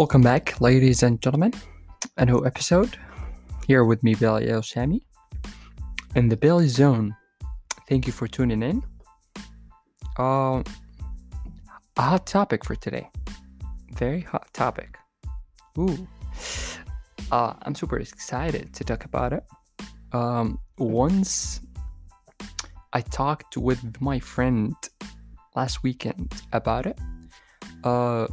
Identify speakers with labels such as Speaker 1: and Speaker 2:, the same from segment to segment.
Speaker 1: Welcome back, ladies and gentlemen. A new episode here with me, Billy Elshami, in the Billy Zone. Thank you for tuning in. Uh, a hot topic for today. Very hot topic. Ooh. Uh, I'm super excited to talk about it. Um, once I talked with my friend last weekend about it. Uh,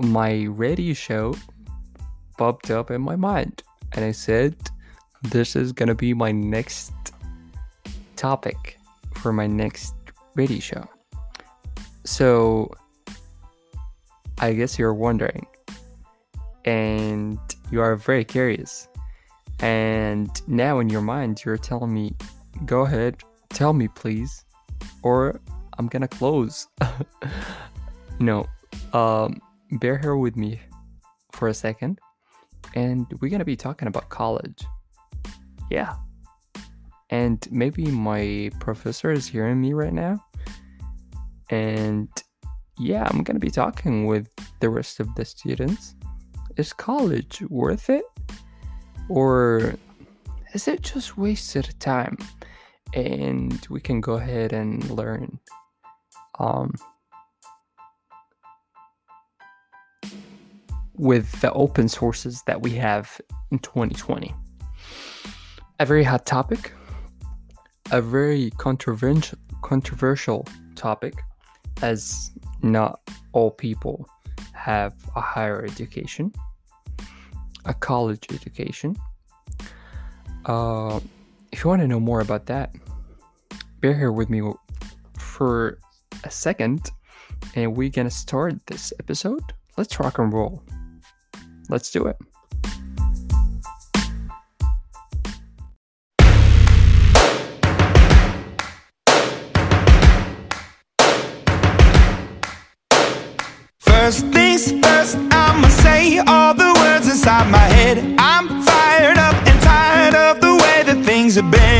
Speaker 1: my radio show popped up in my mind, and I said, This is gonna be my next topic for my next radio show. So, I guess you're wondering, and you are very curious. And now in your mind, you're telling me, Go ahead, tell me, please, or I'm gonna close. no, um, bear here with me for a second, and we're gonna be talking about college. Yeah. And maybe my professor is hearing me right now. And yeah, I'm gonna be talking with the rest of the students. Is college worth it? Or is it just wasted time? And we can go ahead and learn um, with the open sources that we have in 2020. A very hot topic, a very controversial controversial topic, as not all people have a higher education, a college education. Uh, if you want to know more about that, bear here with me for a second, and we're gonna start this episode. Let's rock and roll. Let's do it.
Speaker 2: First things first, I'ma say all the words inside my head. I'm fired up and tired of the way that things have been.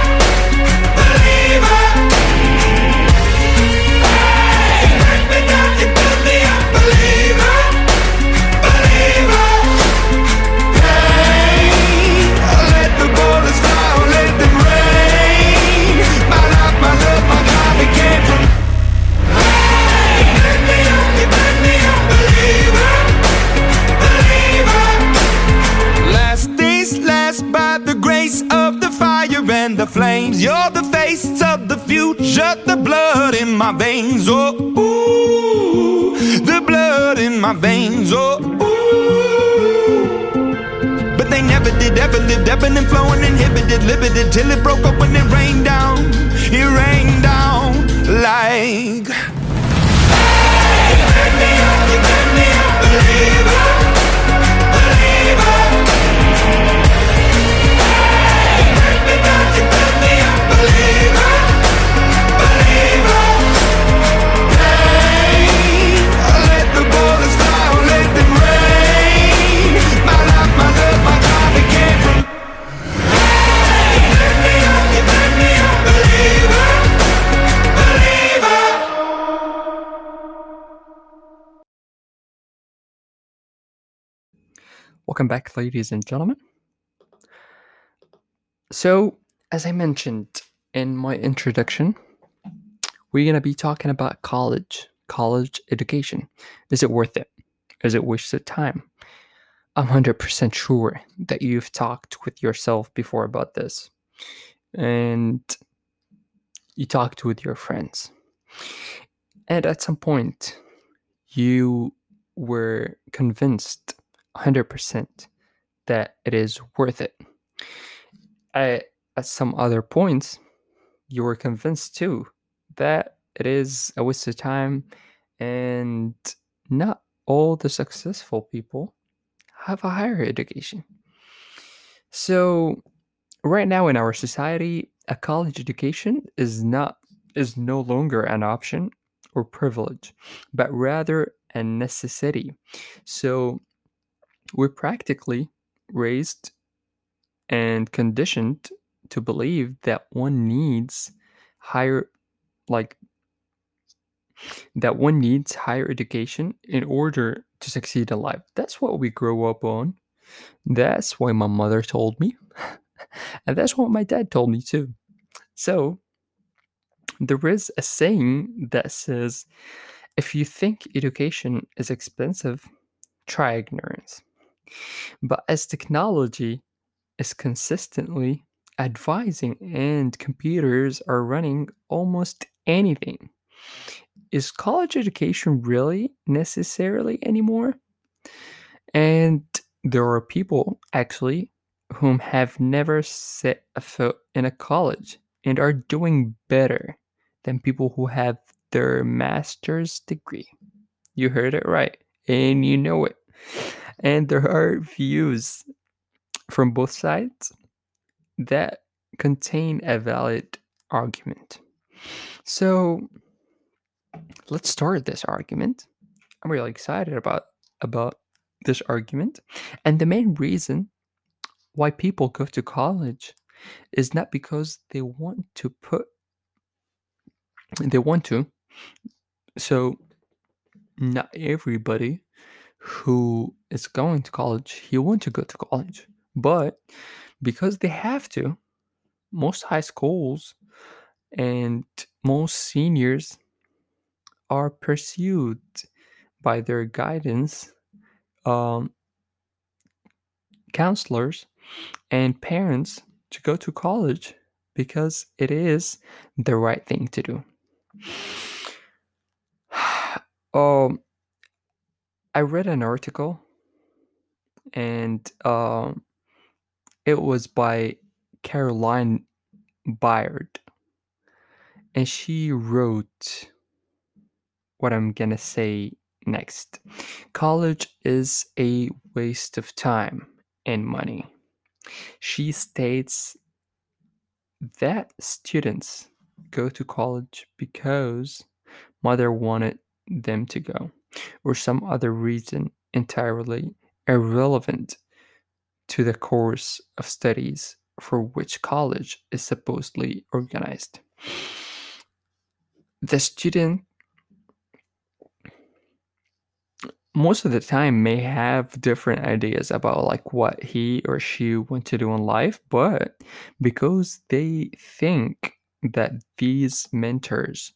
Speaker 2: You're the face of the future, the blood in my veins. Oh, ooh, the blood in my veins. Oh, ooh. But they never did, ever lived, ebbing and flowing, inhibited, limited, till it broke up when it rained down. It rained down like. Hey, you me up, you me up, believer.
Speaker 1: Welcome back, ladies and gentlemen. So, as I mentioned in my introduction, we're going to be talking about college, college education. Is it worth it? Is it wasted time? I'm 100% sure that you've talked with yourself before about this. And you talked with your friends. And at some point, you were convinced 100% that it is worth it. At, at some other points, you were convinced too that it is a waste of time and not all the successful people have a higher education. So, right now in our society, a college education is not is no longer an option or privilege, but rather a necessity. So, we're practically raised and conditioned to believe that one needs higher like that one needs higher education in order to succeed in life. That's what we grow up on. That's why my mother told me. and that's what my dad told me too. So, there is a saying that says if you think education is expensive, try ignorance. But as technology is consistently advising and computers are running almost anything, is college education really necessarily anymore? And there are people actually whom have never set a foot in a college and are doing better than people who have their master's degree. You heard it right, and you know it. And there are views from both sides that contain a valid argument. So let's start this argument. I'm really excited about about this argument. And the main reason why people go to college is not because they want to put they want to. So not everybody who is going to college, he want to go to college. But because they have to, most high schools and most seniors are pursued by their guidance um, counselors and parents to go to college because it is the right thing to do. um, I read an article and um, it was by Caroline Byard. And she wrote what I'm gonna say next. College is a waste of time and money. She states that students go to college because mother wanted them to go or some other reason entirely irrelevant to the course of studies for which college is supposedly organized. The student most of the time may have different ideas about like what he or she want to do in life but because they think that these mentors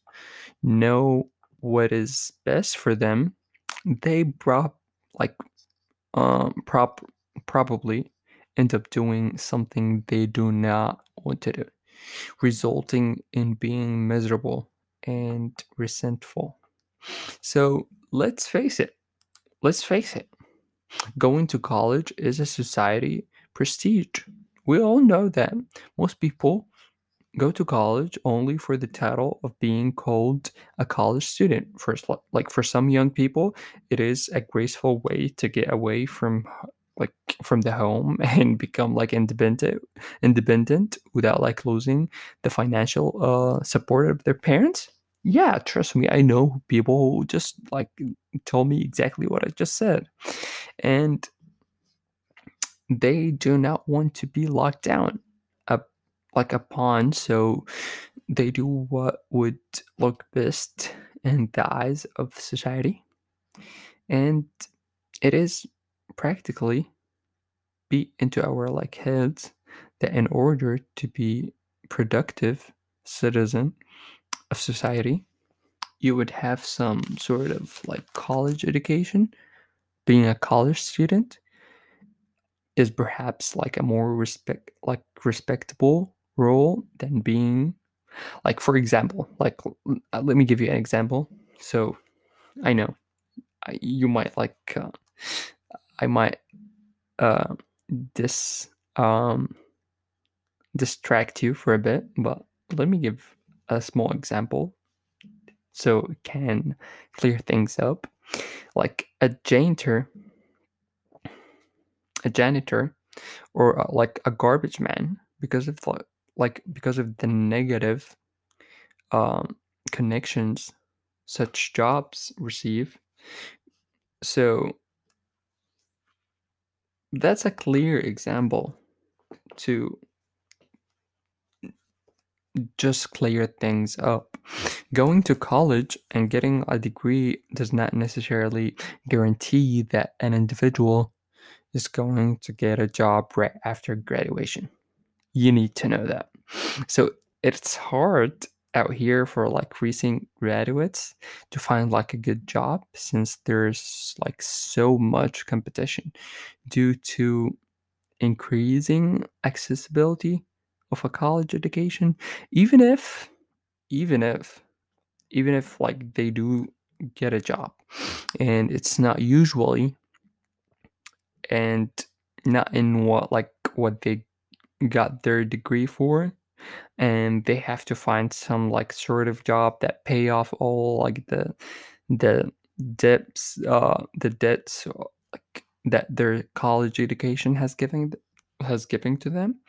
Speaker 1: know what is best for them they brought like um prop probably end up doing something they do not want to do resulting in being miserable and resentful so let's face it let's face it, going to college is a society prestige. We all know that most people go to college only for the title of being called a college student. First, like for some young people, it is a graceful way to get away from like from the home and become like independent independent without like losing the financial uh, support of their parents yeah, trust me, I know people who just like told me exactly what I just said. And they do not want to be locked down like a pawn, so they do what would look best in the eyes of society. And it is practically beat into our like heads that in order to be productive citizen of society you would have some sort of like college education being a college student is perhaps like a more respect like respectable role than being like for example like uh, let me give you an example. So i know I, you might like uh, i might uh this um distract you for a bit but let me give a small example. So it can clear things up. Like a janitor a janitor or uh, like a garbage man because of the, like because of the negative um, connections such jobs receive so that's a clear example to just clear things up. Going to college and getting a degree does not necessarily guarantee that an individual is going to get a job right after graduation. You need to know that. So it's hard out here for like recent graduates to find like a good job since there's like so much competition due to increasing accessibility of a college education even if even if even if like they do get a job and it's not usually and not in what like what they got their degree for and they have to find some like sort of job that pay off all like the the debts uh the debts uh, like that their college education has given has given to them.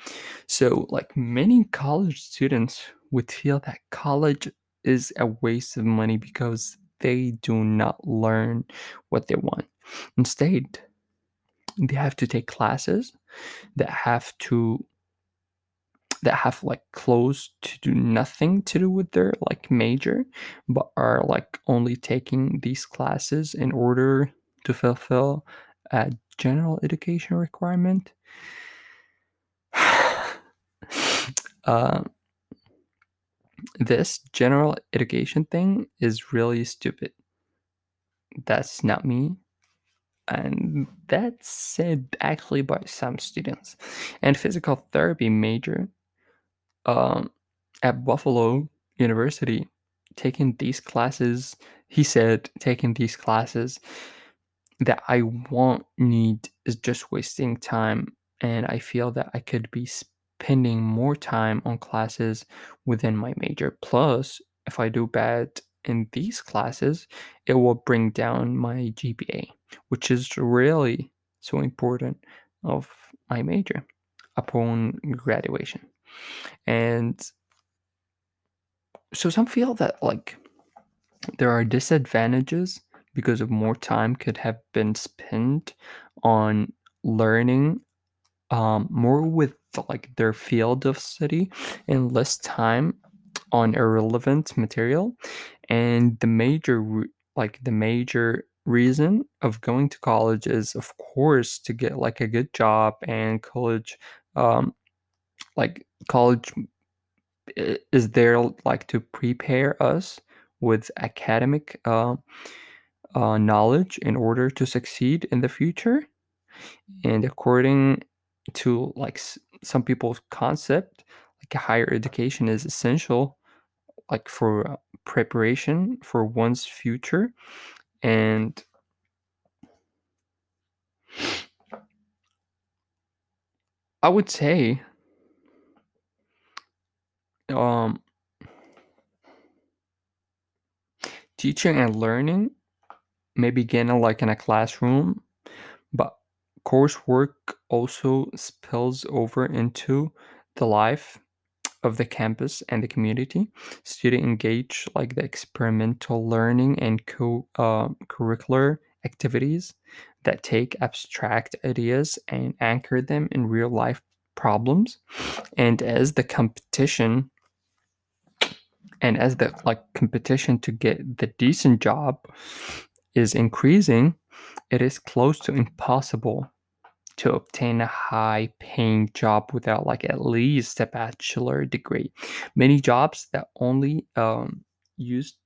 Speaker 1: So like many college students would feel that college is a waste of money because they do not learn what they want. Instead they have to take classes that have to that have like close to do nothing to do with their like major but are like only taking these classes in order to fulfill a general education requirement? Uh, this general education thing is really stupid. That's not me and that's said actually by some students. And physical therapy major um, at buffalo university taking these classes he said taking these classes that i won't need is just wasting time and i feel that i could be spending more time on classes within my major. Plus if i do bad in these classes it will bring down my gpa which is really so important of my major upon graduation and so some feel that like there are disadvantages because of more time could have been spent on learning um, more with like their field of study and less time on irrelevant material. And the major like the major reason of going to college is of course to get like a good job and college um like college is there like to prepare us with academic uh, uh, knowledge in order to succeed in the future? And according to like some people's concept like a higher education is essential like for uh, preparation for one's future. And i would say um teaching and learning may begin like in a classroom but coursework also spills over into the life of the campus and the community. Students engage like the experimental learning and co uh, curricular activities that take abstract ideas and anchor them in real life problems. And as the competition and as the like competition to get the decent job is increasing it is close to impossible to obtain a high paying job without like at least a bachelor degree. Many jobs that only um, used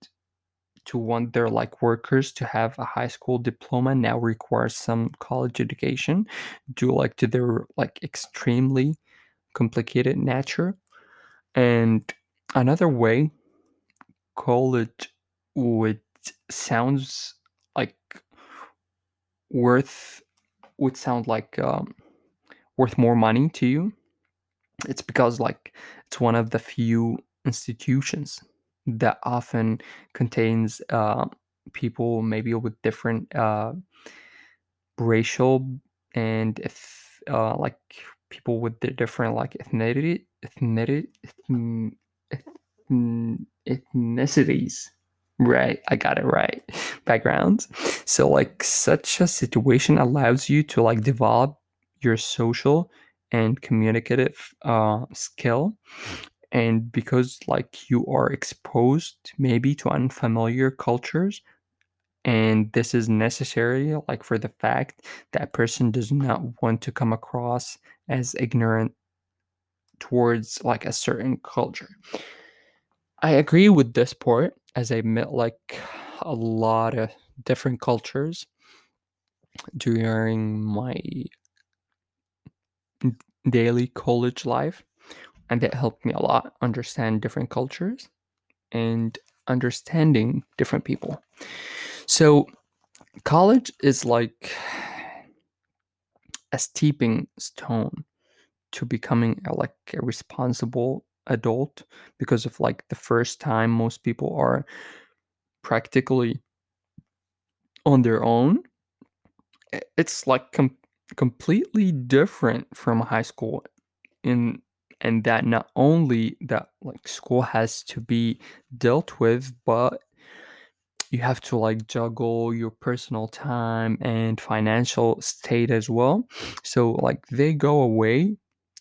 Speaker 1: to want their like workers to have a high school diploma now require some college education due like to their like extremely complicated nature and another way college would sounds like worth would sound like um, worth more money to you. It's because like it's one of the few institutions that often contains uh, people maybe with different uh, racial and if uh, like people with the different like ethnicity ethnicity ethn- ethn- ethnicities right i got it right backgrounds. So like such a situation allows you to like develop your social and communicative uh, skill. And because like you are exposed maybe to unfamiliar cultures and this is necessary like for the fact that person does not want to come across as ignorant towards like a certain culture i agree with this part as i met like a lot of different cultures during my daily college life and that helped me a lot understand different cultures and understanding different people. So college is like a stepping stone to becoming a, like a responsible adult because of like the first time most people are practically on their own it's like com- completely different from high school in and that not only that like school has to be dealt with but you have to like juggle your personal time and financial state as well. So like they go away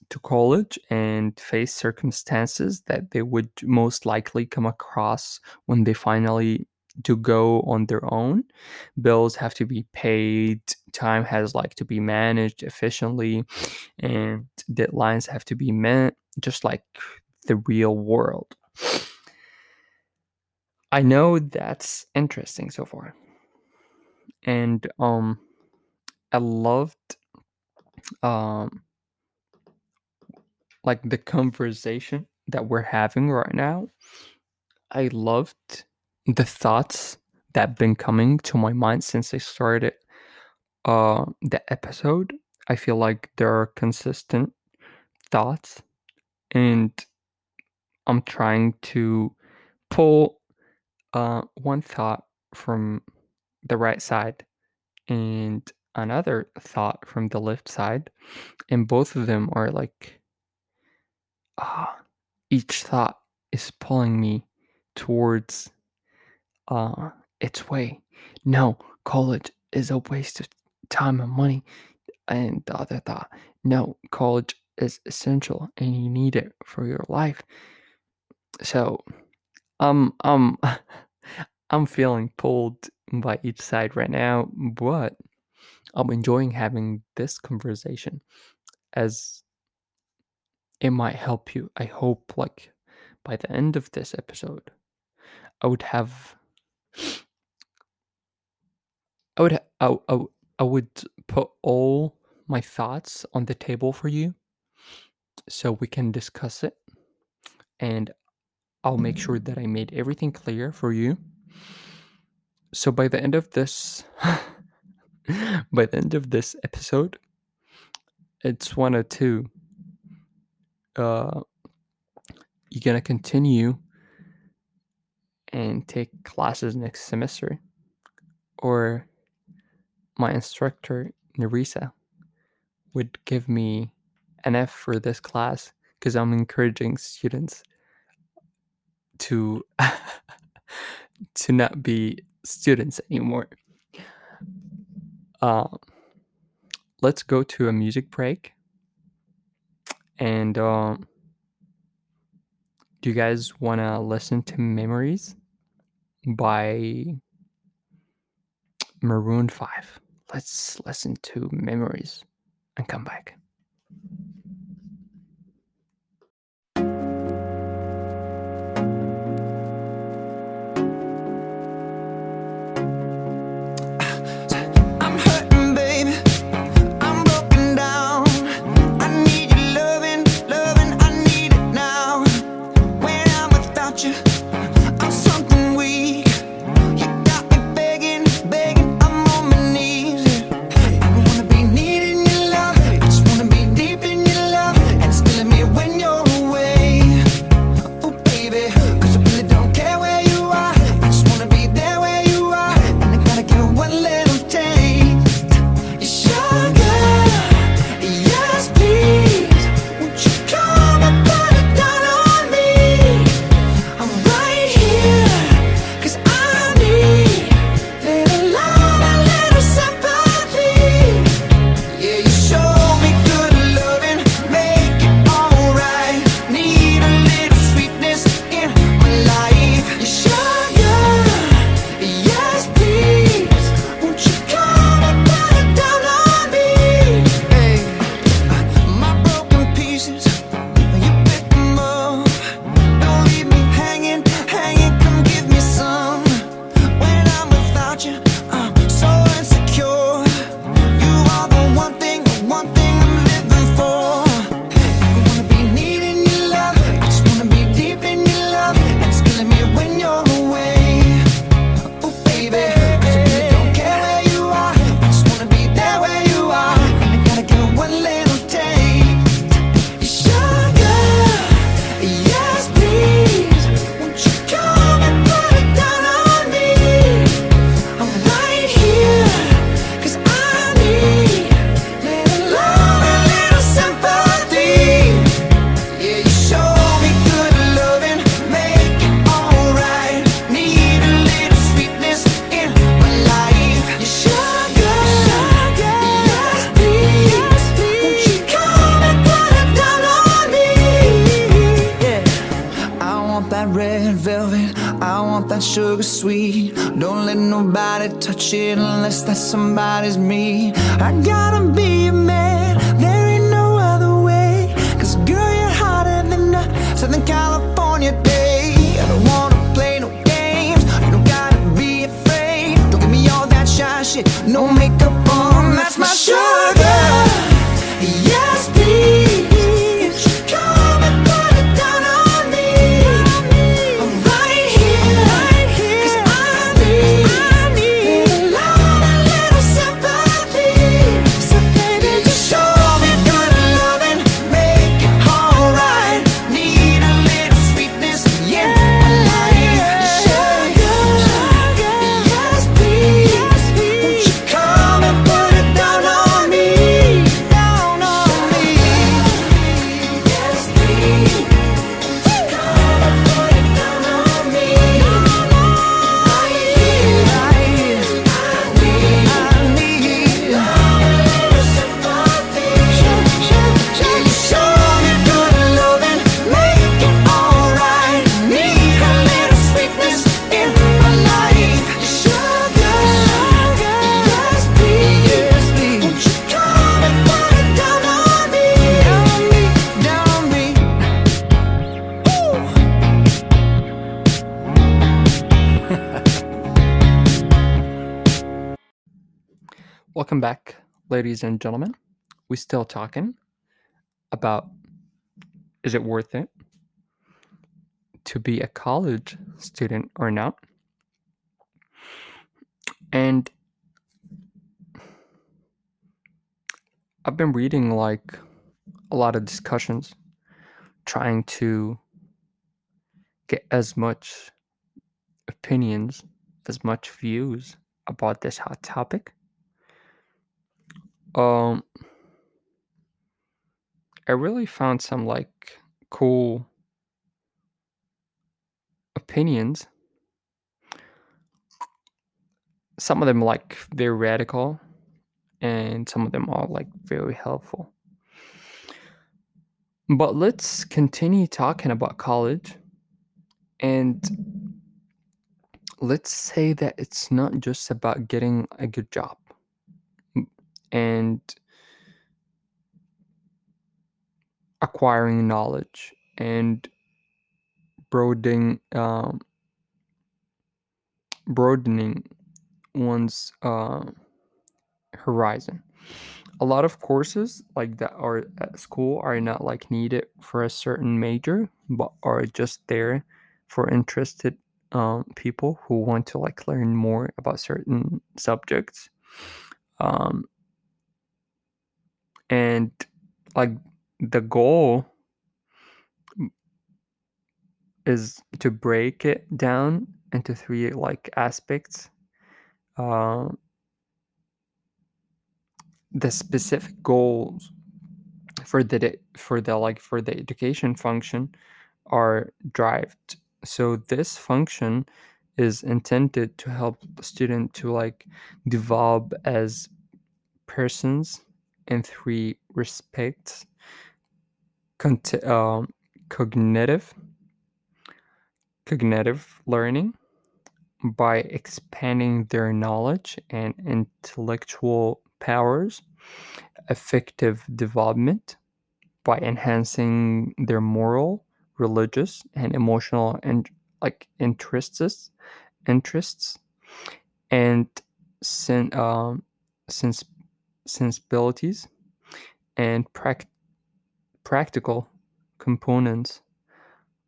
Speaker 1: to college and face circumstances that they would most likely come across when they finally do go on their own. Bills have to be paid time has like to be managed efficiently and deadlines have to be met just like the real world. I know that's interesting so far. And um i loved um like the conversation that we're having right now i loved the thoughts that been coming to my mind since i started uh the episode. I feel like there are consistent thoughts and i'm trying to pull uh one thought from the right side and another thought from the left side and both of them are like ah each thought is pulling me towards uh its way. No college is a waste of time and money. And the other thought no college is essential and you need it for your life. So um um i'm feeling pulled by each side right now but i'm enjoying having this conversation as it might help you i hope like by the end of this episode. I would have i would I, I, I, would put all my thoughts on the table for you so we can discuss it. And i'll make sure that i made everything clear for you. So by the end of this by the end of this episode it's one or two uh you're gonna continue and take classes next semester or my instructor nerissa would give me an f for this class because i'm encouraging students to to not be students anymore. Uh, let's go to a music break and uh, do you guys want to listen to Memories by Maroon 5? Let's listen to Memories
Speaker 3: and come back. ladies and gentlemen, we still talking about is it worth it to be a college student or not? And I've been reading like a lot of discussions trying to get as much opinions, as much views about this hot topic um, I really found some like cool opinions. Some of them like very radical, and some of them are like very helpful. But let's continue talking about college and let's say that it's not just about getting a good job and
Speaker 1: acquiring knowledge and broadening um, broadening one's uh, horizon. A lot of courses like that are at school are not like needed for a certain major but are just there for interested um, people who want to like learn more about certain subjects. Um, and like the goal is to break it down into three like aspects. Uh, the specific goals for the for the like for the education function are derived so this function is intended to help the student to like develop as persons in three respects. Um, cognitive cognitive learning by expanding their knowledge and intellectual powers. Effective development by enhancing their moral religious and emotional and like interests interests. And sen- um, sens- sensibilities and prac- practical components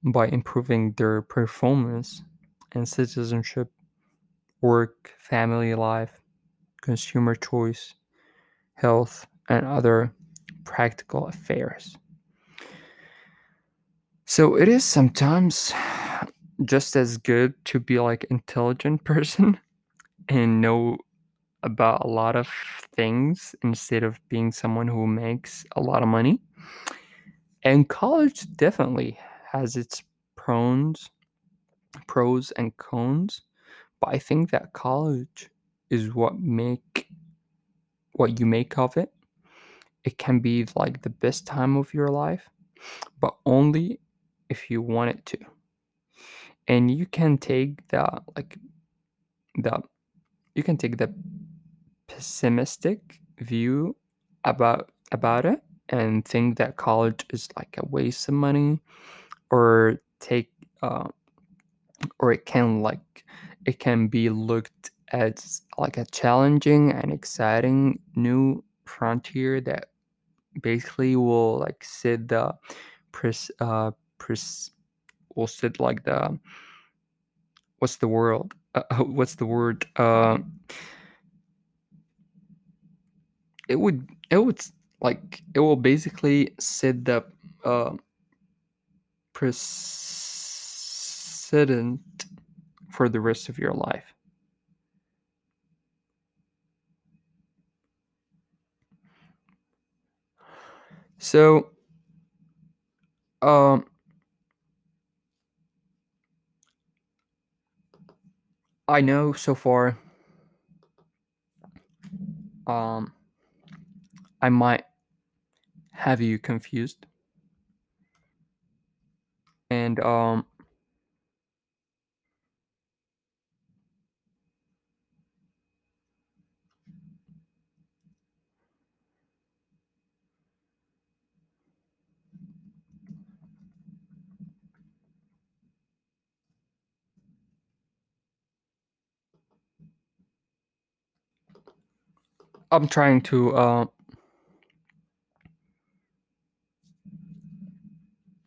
Speaker 1: by improving their performance and citizenship work family life consumer choice health and other practical affairs. So it is sometimes just as good to be like intelligent person and know about a lot of things instead of being someone who makes a lot of money. And college definitely has its pros, pros and cons, but I think that college is what make what you make of it. It can be like the best time of your life, but only if you want it to. And you can take the like the you can take the pessimistic view about about it and think that college is like a waste of money or take uh, or it can like it can be looked as like a challenging and exciting new frontier that basically will like sit the pres uh pres will set like the what's the word uh, what's the word uh it would it would like it will basically set the uh, precedent for the rest of your life. So um i know so far um i might have you confused. And um i'm trying to uh,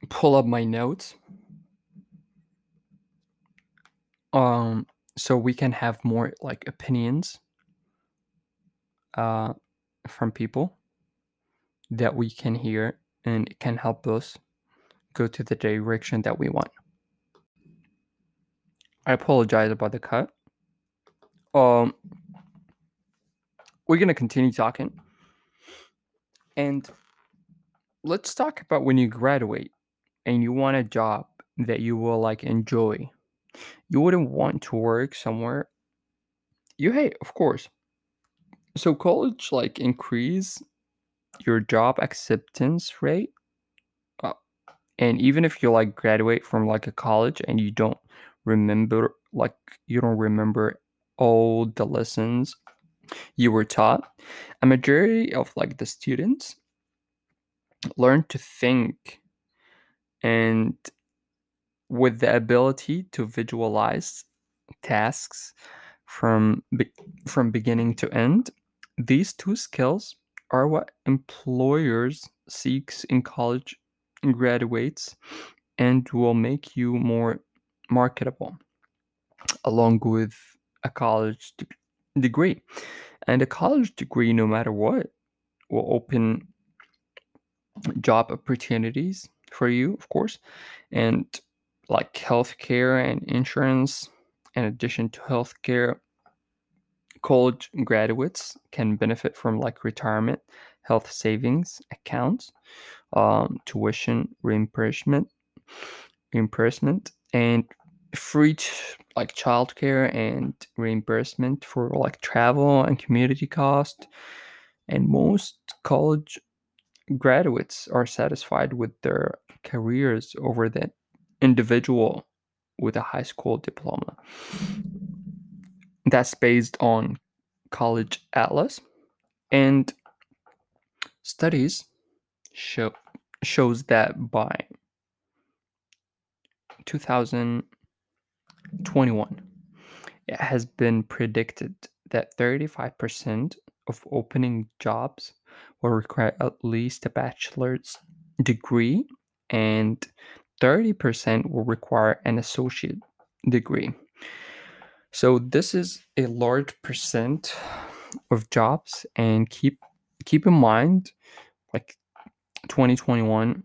Speaker 1: pull up my notes. Um so we can have more like opinions uh from people that we can hear and it can help us go to the direction that we want. I apologize about the cut. Um we're gonna continue talking. And let's talk about when you graduate and you want a job that you will like enjoy you wouldn't want to work somewhere. You hate of course. So college like increase your job acceptance rate uh, and even if you like graduate from like a college and you don't remember like you don't remember all the lessons you were taught a majority of like the students learn to think and with the ability to visualize tasks from be- from beginning to end these two skills are what employers seeks in college graduates and will make you more marketable along with a college de- degree. And a college degree no matter what will open job opportunities for you of course and like healthcare and insurance in addition to healthcare college graduates can benefit from like retirement health savings accounts um, tuition reimbursement reimbursement and free ch- like childcare and reimbursement for like travel and community cost and most college graduates are satisfied with their careers over the individual with a high school diploma. That's based on college atlas and studies show shows that by 2021 it has been predicted that 35% of opening jobs will require at least a bachelor's degree and 30% will require an associate degree. So this is a large percent of jobs and keep keep in mind like 2021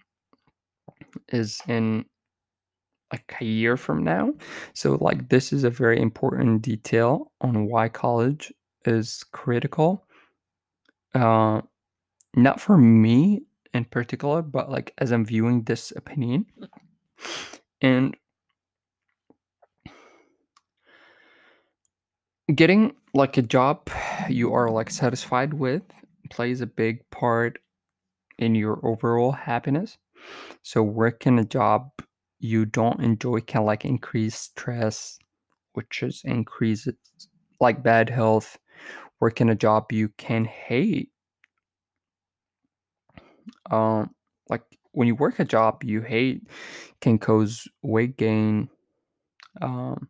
Speaker 1: is in like a year from now. So like this is a very important detail on why college is critical. Uh not for me in particular but like as i'm viewing this opinion. And getting like a job you are like satisfied with plays a big part in your overall happiness. So working a job you don't enjoy can like increase stress which is increases like bad health? Working a job you can hate um like when you work a job you hate can cause weight gain um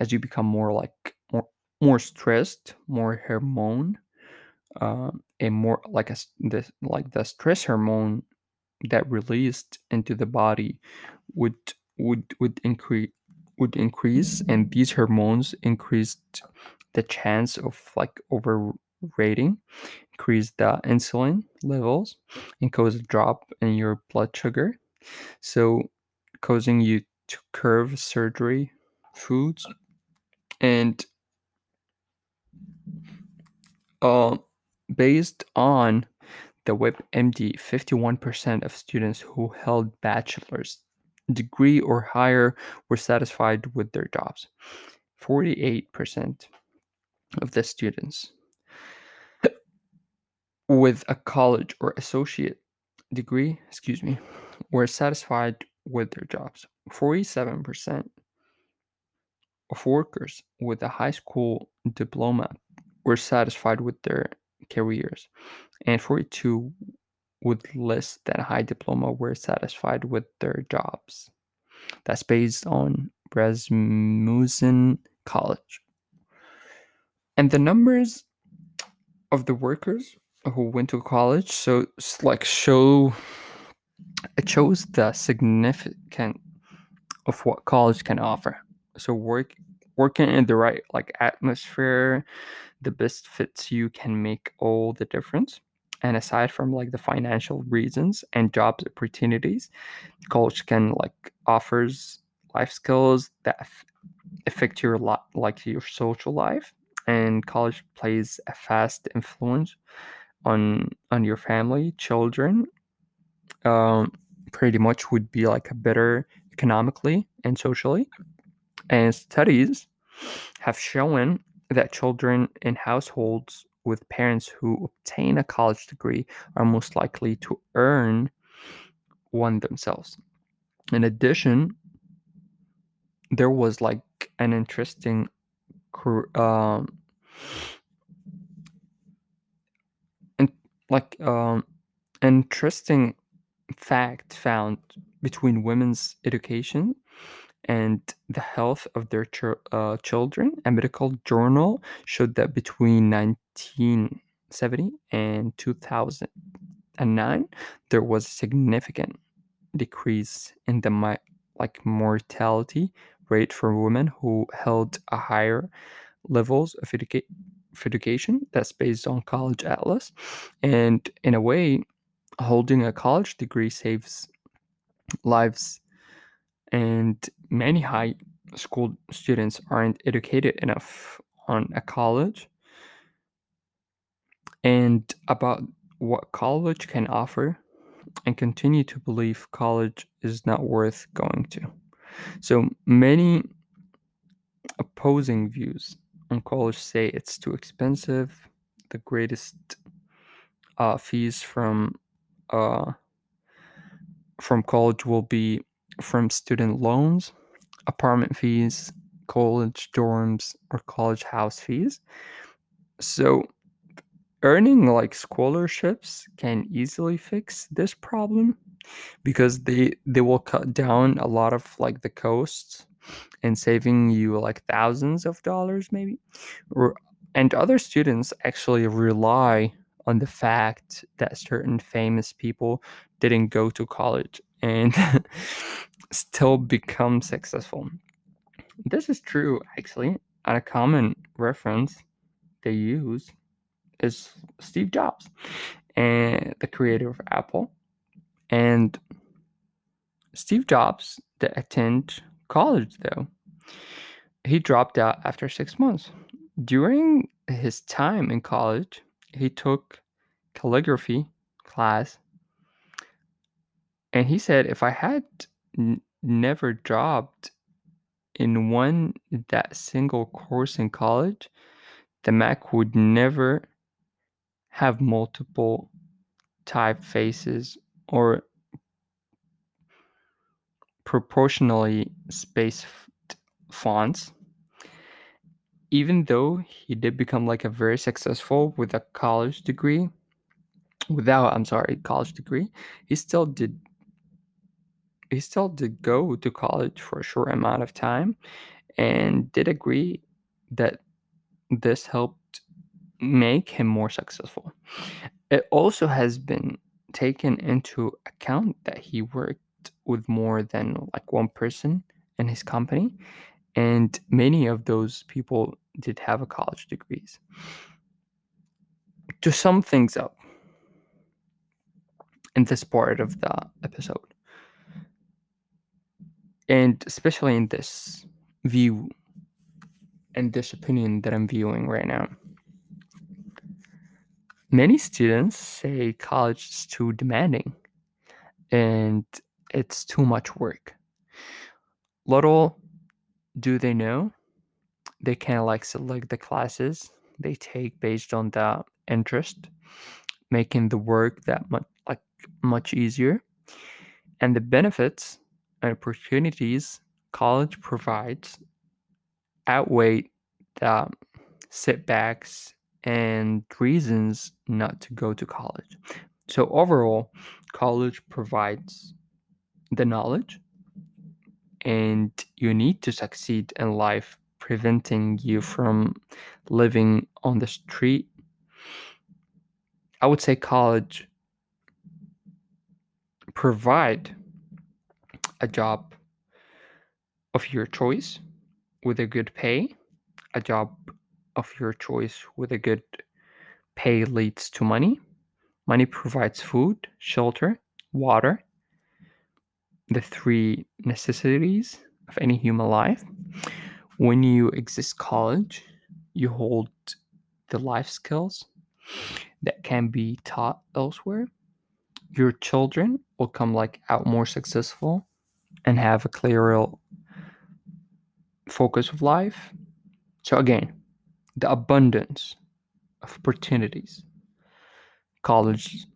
Speaker 1: as you become more like more more stressed more hormone um and more like a like the stress hormone that released into the body would would would increase would increase and these hormones increased the chance of like overrating increase the insulin levels and cause a drop in your blood sugar so causing you to curve surgery foods and uh, based on the WebMD, 51% of students who held bachelor's degree or higher were satisfied with their jobs. 48% of the students with a college or associate degree, excuse me, were satisfied with their jobs. 47% of workers with a high school diploma were satisfied with their careers, and 42 with less than a high diploma were satisfied with their jobs. That's based on Rasmussen College. And the numbers of the workers who went to college so like show it shows the significant of what college can offer. So work working in the right like atmosphere the best fits you can make all the difference. And aside from like the financial reasons and job opportunities college can like offers life skills that aff- affect your lot like your social life. And college plays a fast influence on on your family children um pretty much would be like a better economically and socially and studies have shown that children in households with parents who obtain a college degree are most likely to earn one themselves. In addition, there was like an interesting um and like um interesting fact found between women's education and the health of their ch- uh, children. A medical journal showed that between 1970 and 2009, there was a significant decrease in the mi- like mortality rate for women who held a higher levels of educa- education that's based on college atlas. And in a way holding a college degree saves lives. And many high school students aren't educated enough on a college. And about what college can offer and continue to believe college is not worth going to. So many opposing views on college say it's too expensive the greatest uh, fees from uh, from college will be from student loans, apartment fees, college dorms, or college house fees. So, earning like scholarships can easily fix this problem because they they will cut down a lot of like the costs and saving you like thousands of dollars maybe and other students actually rely on the fact that certain famous people didn't go to college and still become successful. This is true, actually. And a common reference they use is Steve Jobs, and the creator of Apple. And Steve Jobs did attend college, though. He dropped out after six months. During his time in college, he took calligraphy class and he said if i had n- never dropped in one that single course in college the mac would never have multiple typefaces or proportionally spaced fonts even though he did become like a very successful with a college degree without i'm sorry college degree he still did he still did go to college for a short amount of time and did agree that this helped make him more successful. It also has been taken into account that he worked with more than like one person in his company and many of those people did have a college degrees. To sum things up in this part of the episode and especially in this view and this opinion that i'm viewing right now many students say college is too demanding and it's too much work. Little do they know they can like select the classes they take based on the interest making the work that much like much easier. And the benefits and opportunities college provides outweigh the setbacks and reasons not to go to college. So overall college provides the knowledge and you need to succeed in life preventing you from living on the street. I would say college provide a job of your choice with a good pay. A job of your choice with a good pay leads to money. Money provides food shelter water the three necessities of any human life. When you exist college you hold the life skills that can be taught elsewhere. Your children will come like out more successful and have a clearer focus of life. So again the abundance of opportunities college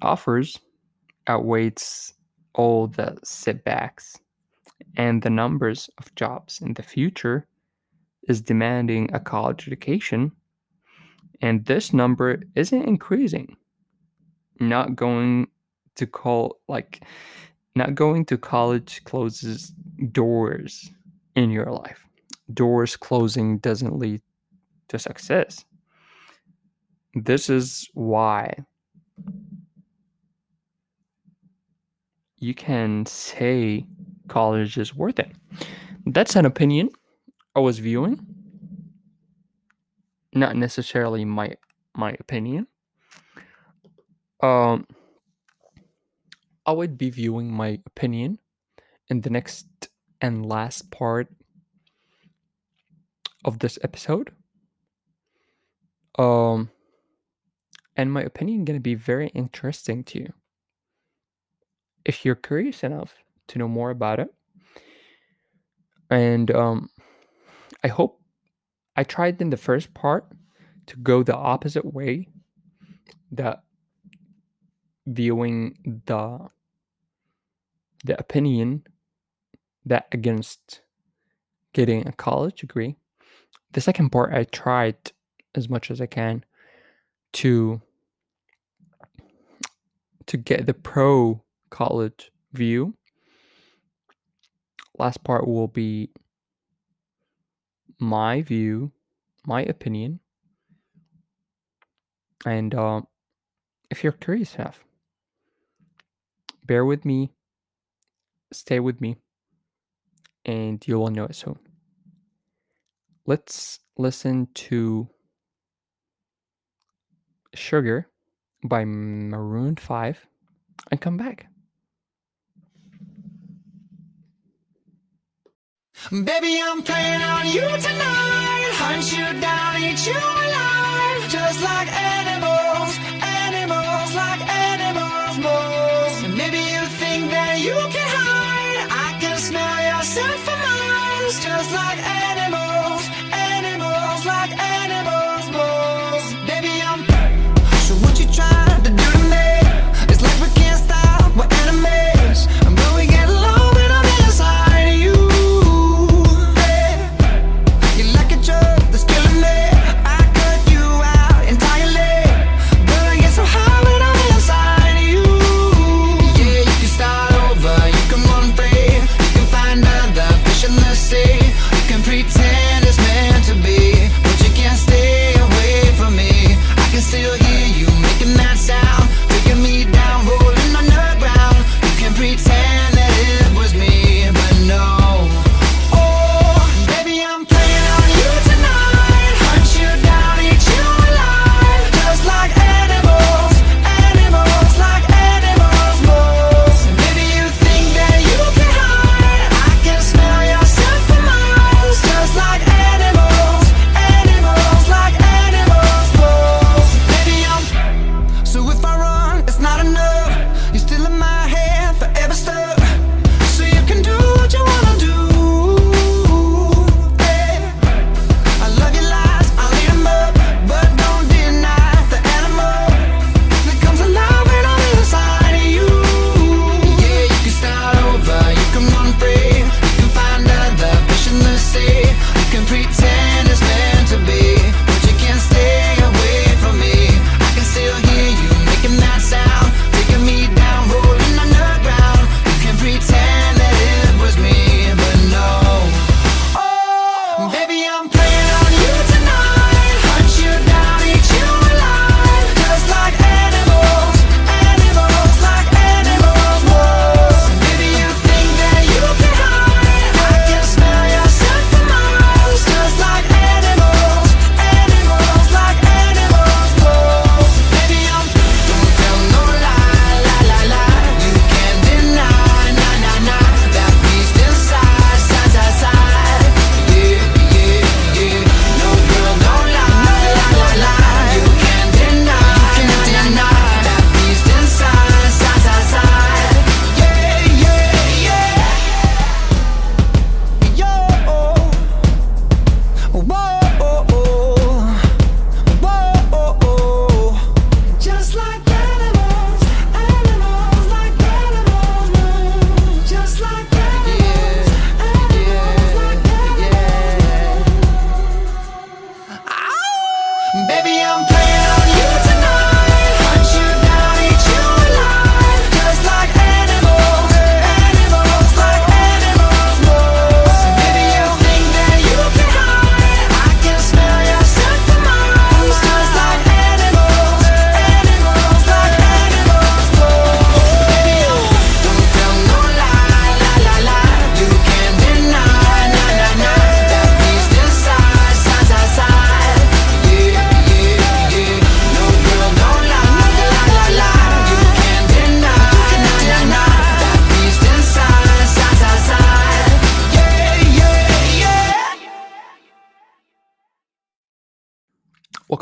Speaker 1: offers outweighs all the setbacks and the numbers of jobs in the future is demanding a college education and this number isn't increasing not going to call like not going to college closes doors in your life. Doors closing doesn't lead to success. This is why you can say college is worth it. That's an opinion I was viewing. Not necessarily my my opinion. Um I would be viewing my opinion in the next and last part of this episode. Um and my opinion going to be very interesting to you. If you're curious enough to know more about it. And um I hope I tried in the first part to go the opposite way that viewing the the opinion that against getting a college degree. The second part I tried as much as I can to to get the pro college view. Last part will be my view, my opinion. And uh, if you're curious enough, bear with me, stay with me, and you will know it soon. Let's listen to Sugar by Maroon 5 and come back.
Speaker 3: Baby, I'm playing on you tonight. Hunt you down, eat you alive. Just like animals, animals, like animals, moles. Maybe you think that you can hide. I can smell yourself for miles. Just like animals,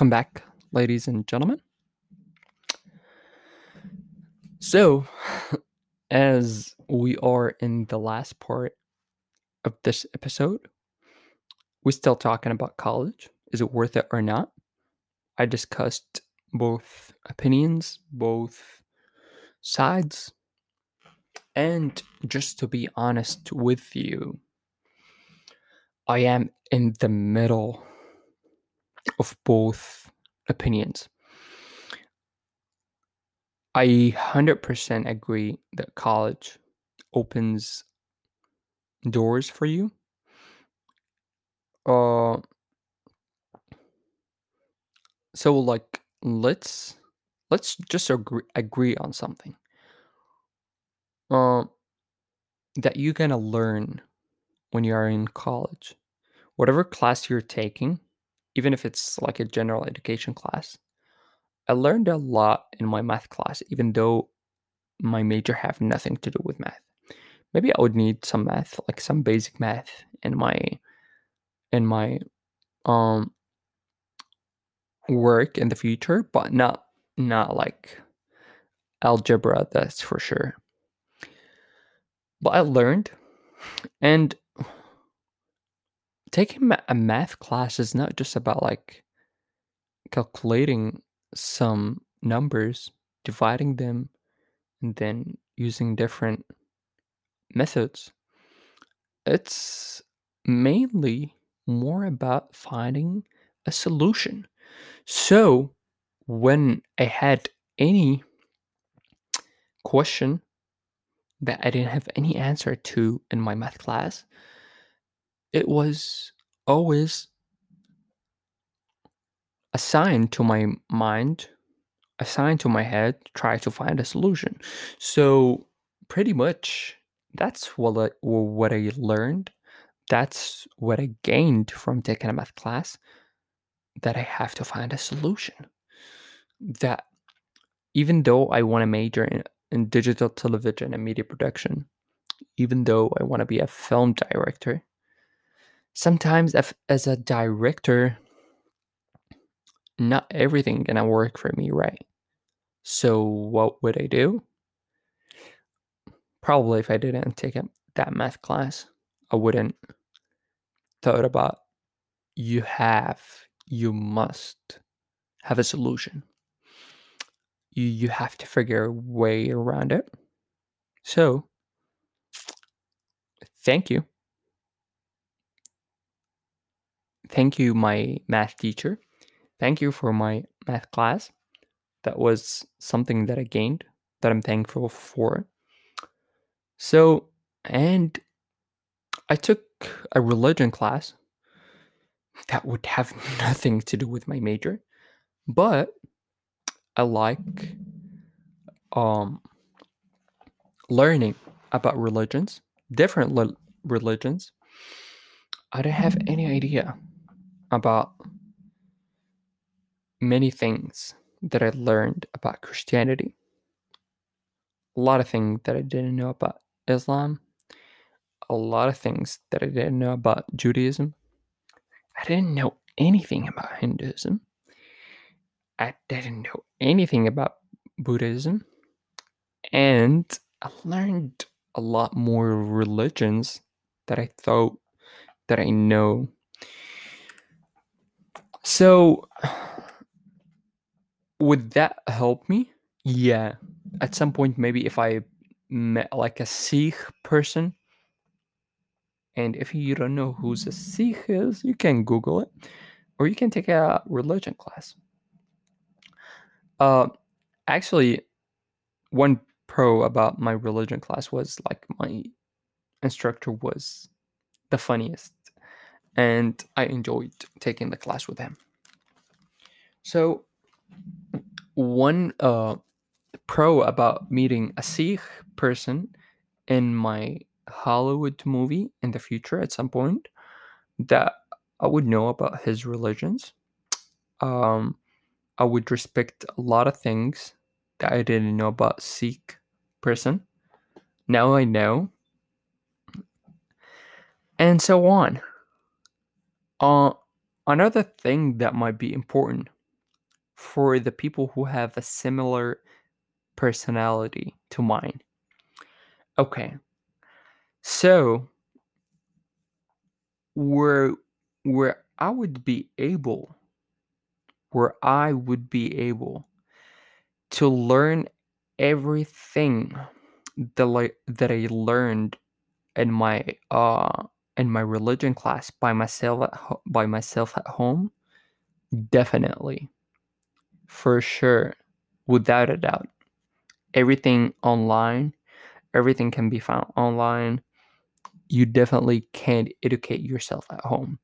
Speaker 1: Welcome back, ladies and gentlemen. So, as we are in the last part of this episode, we're still talking about college. Is it worth it or not? I discussed both opinions, both sides. And just to be honest with you, I am in the middle of both opinions. I 100% agree that college opens doors for you. Uh so like let's let's just agree, agree on something. Uh that you're to learn when you are in college. Whatever class you're taking, even if it's like a general education class, I learned a lot in my math class, even though my major have nothing to do with math. Maybe I would need some math, like some basic math in my in my um work in the future, but not not like algebra, that's for sure. But I learned and taking a math class is not just about like calculating some numbers, dividing them, and then using different methods. It's mainly more about finding a solution. So, when I had any question that I didn't have any answer to in my math class, it was always assigned to my mind, assigned to my head, try to find a solution. So pretty much that's what I, what I learned. That's what I gained from taking a math class. That I have to find a solution. That even though I want to major in, in digital television and media production, even though I want to be a film director, sometimes as a director, not everything gonna work for me, right? So what would I do? Probably if I didn't take that math class, I wouldn't thought about you have, you must have a solution. You you have to figure a way around it. So thank you. Thank you, my math teacher. Thank you for my math class. That was something that I gained that I'm thankful for. So, and I took a religion class that would have nothing to do with my major, but I like um learning about religions, different li- religions. I don't have any idea about many things that I learned about Christianity. A lot of things that I didn't know about Islam. A lot of things that I didn't know about Judaism. I didn't know anything about Hinduism. I didn't know anything about Buddhism. And I learned a lot more religions that I thought that I know. So, would that help me? Yeah. At some point, maybe if I met like a Sikh person, and if you don't know who a Sikh is, you can Google it, or you can take a religion class. Uh, actually, one pro about my religion class was like my instructor was the funniest, and I enjoyed taking the class with him. So, one uh, pro about meeting a Sikh person in my Hollywood movie in the future at some point that I would know about his religions. Um, I would respect a lot of things that I didn't know about Sikh person. Now I know. And so on. Uh, another thing that might be important for the people who have a similar personality to mine. Okay. So where where I would be able where I would be able to learn everything that I, that I learned in my uh in my religion class by myself at ho- by myself at home? Definitely. For sure. Without a doubt. Everything online everything can be found online. You definitely can't educate yourself at home.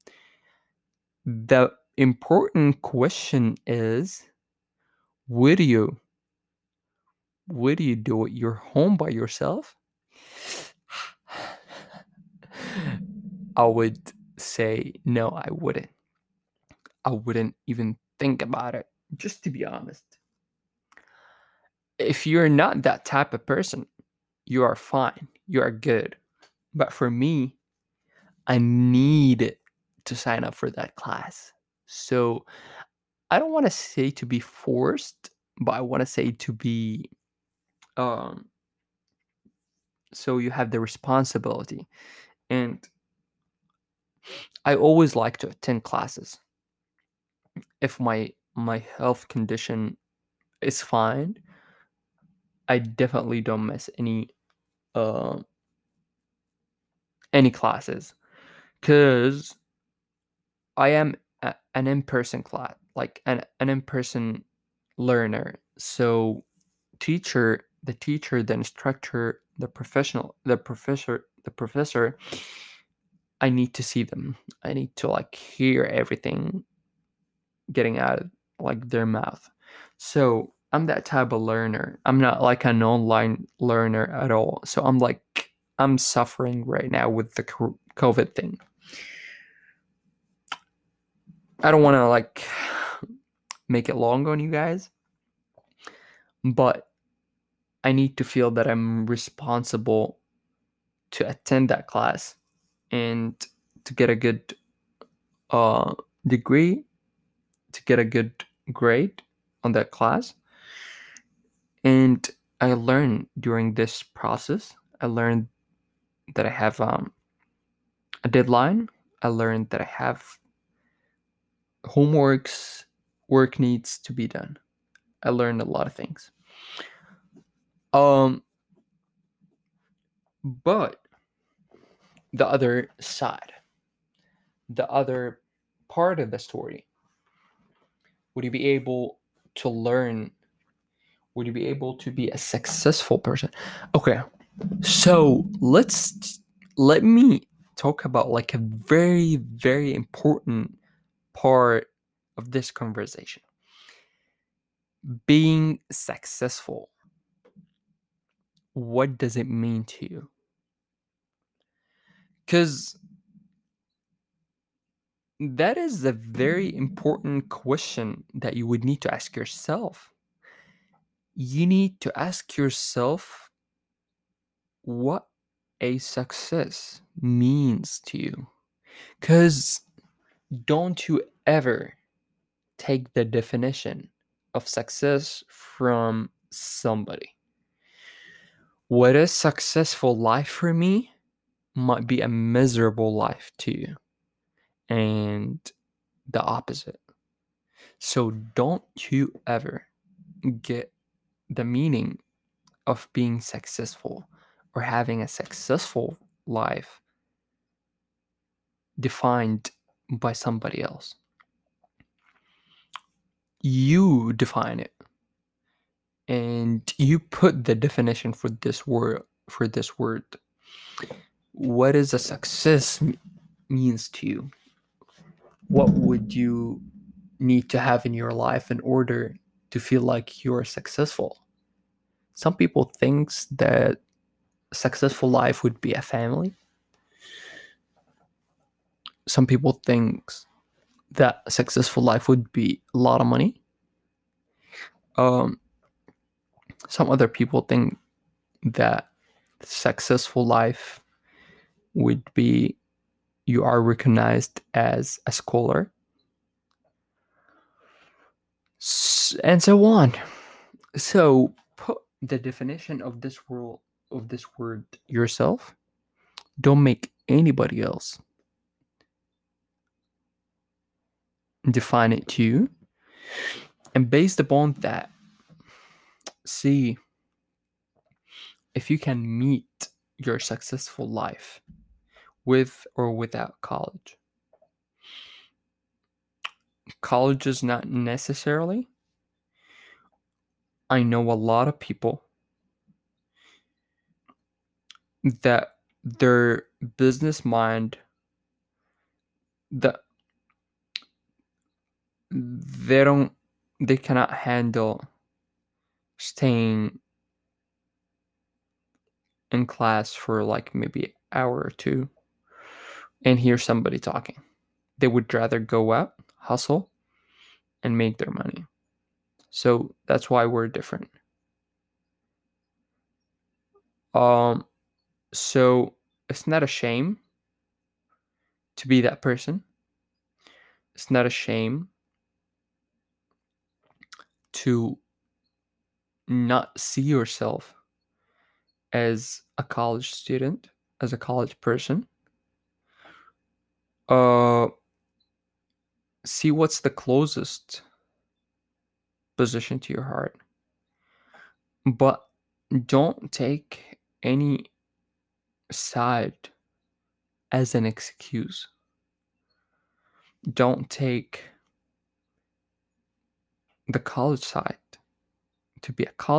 Speaker 1: The important question is would you would you do it you're home by yourself i would say no i wouldn't. I wouldn't even think about it just to be honest. If you're not that type of person you are fine you are good. But for me i need to sign up for that class. So i don't want to say to be forced but i want to say to be um so you have the responsibility. And i always like to attend classes. If my my health condition is fine i definitely don't miss any uh any classes. Because i am a, an in-person class like an, an in-person learner. So teacher the teacher the instructor the professional the professor the professor i need to see them. I need to like hear everything getting out of like their mouth. So i'm that type of learner. I'm not like an online learner at all. So i'm like i'm suffering right now with the covid thing. I don't want to like make it long on you guys but I need to feel that I'm responsible to attend that class and to get a good uh, degree, to get a good grade on that class. And I learned during this process, I learned that I have um, a deadline. I learned that I have homeworks, work needs to be done. I learned a lot of things. Um, but the other side, the other part of the story, would you be able to learn? Would you be able to be a successful person? Okay, so let's let me talk about like a very, very important part of this conversation being successful what does it mean to you? Because that is a very important question that you would need to ask yourself. You need to ask yourself what a success means to you. Because don't you ever take the definition of success from somebody what is successful life for me might be a miserable life to you. And the opposite. So don't you ever get the meaning of being successful or having a successful life defined by somebody else. You define it. And you put the definition for this word for this word what is a success means to you? What would you need to have in your life in order to feel like you're successful? Some people thinks that successful life would be a family. Some people thinks that a successful life would be a lot of money. Um some other people think that successful life would be you are recognized as a scholar and so on. So put the definition of this rule of this word yourself. Don't make anybody else define it to you. And based upon that, see if you can meet your successful life with or without college. College is not necessarily. I know a lot of people that their business mind that they don't they cannot handle staying in class for like maybe an hour or two and hear somebody talking. They would rather go out, hustle, and make their money. So that's why we're different. Um so it's not a shame to be that person. It's not a shame to not see yourself as a college student, as a college person. Uh, see what's the closest position to your heart. But don't take any side as an excuse. Don't take the college side to be a college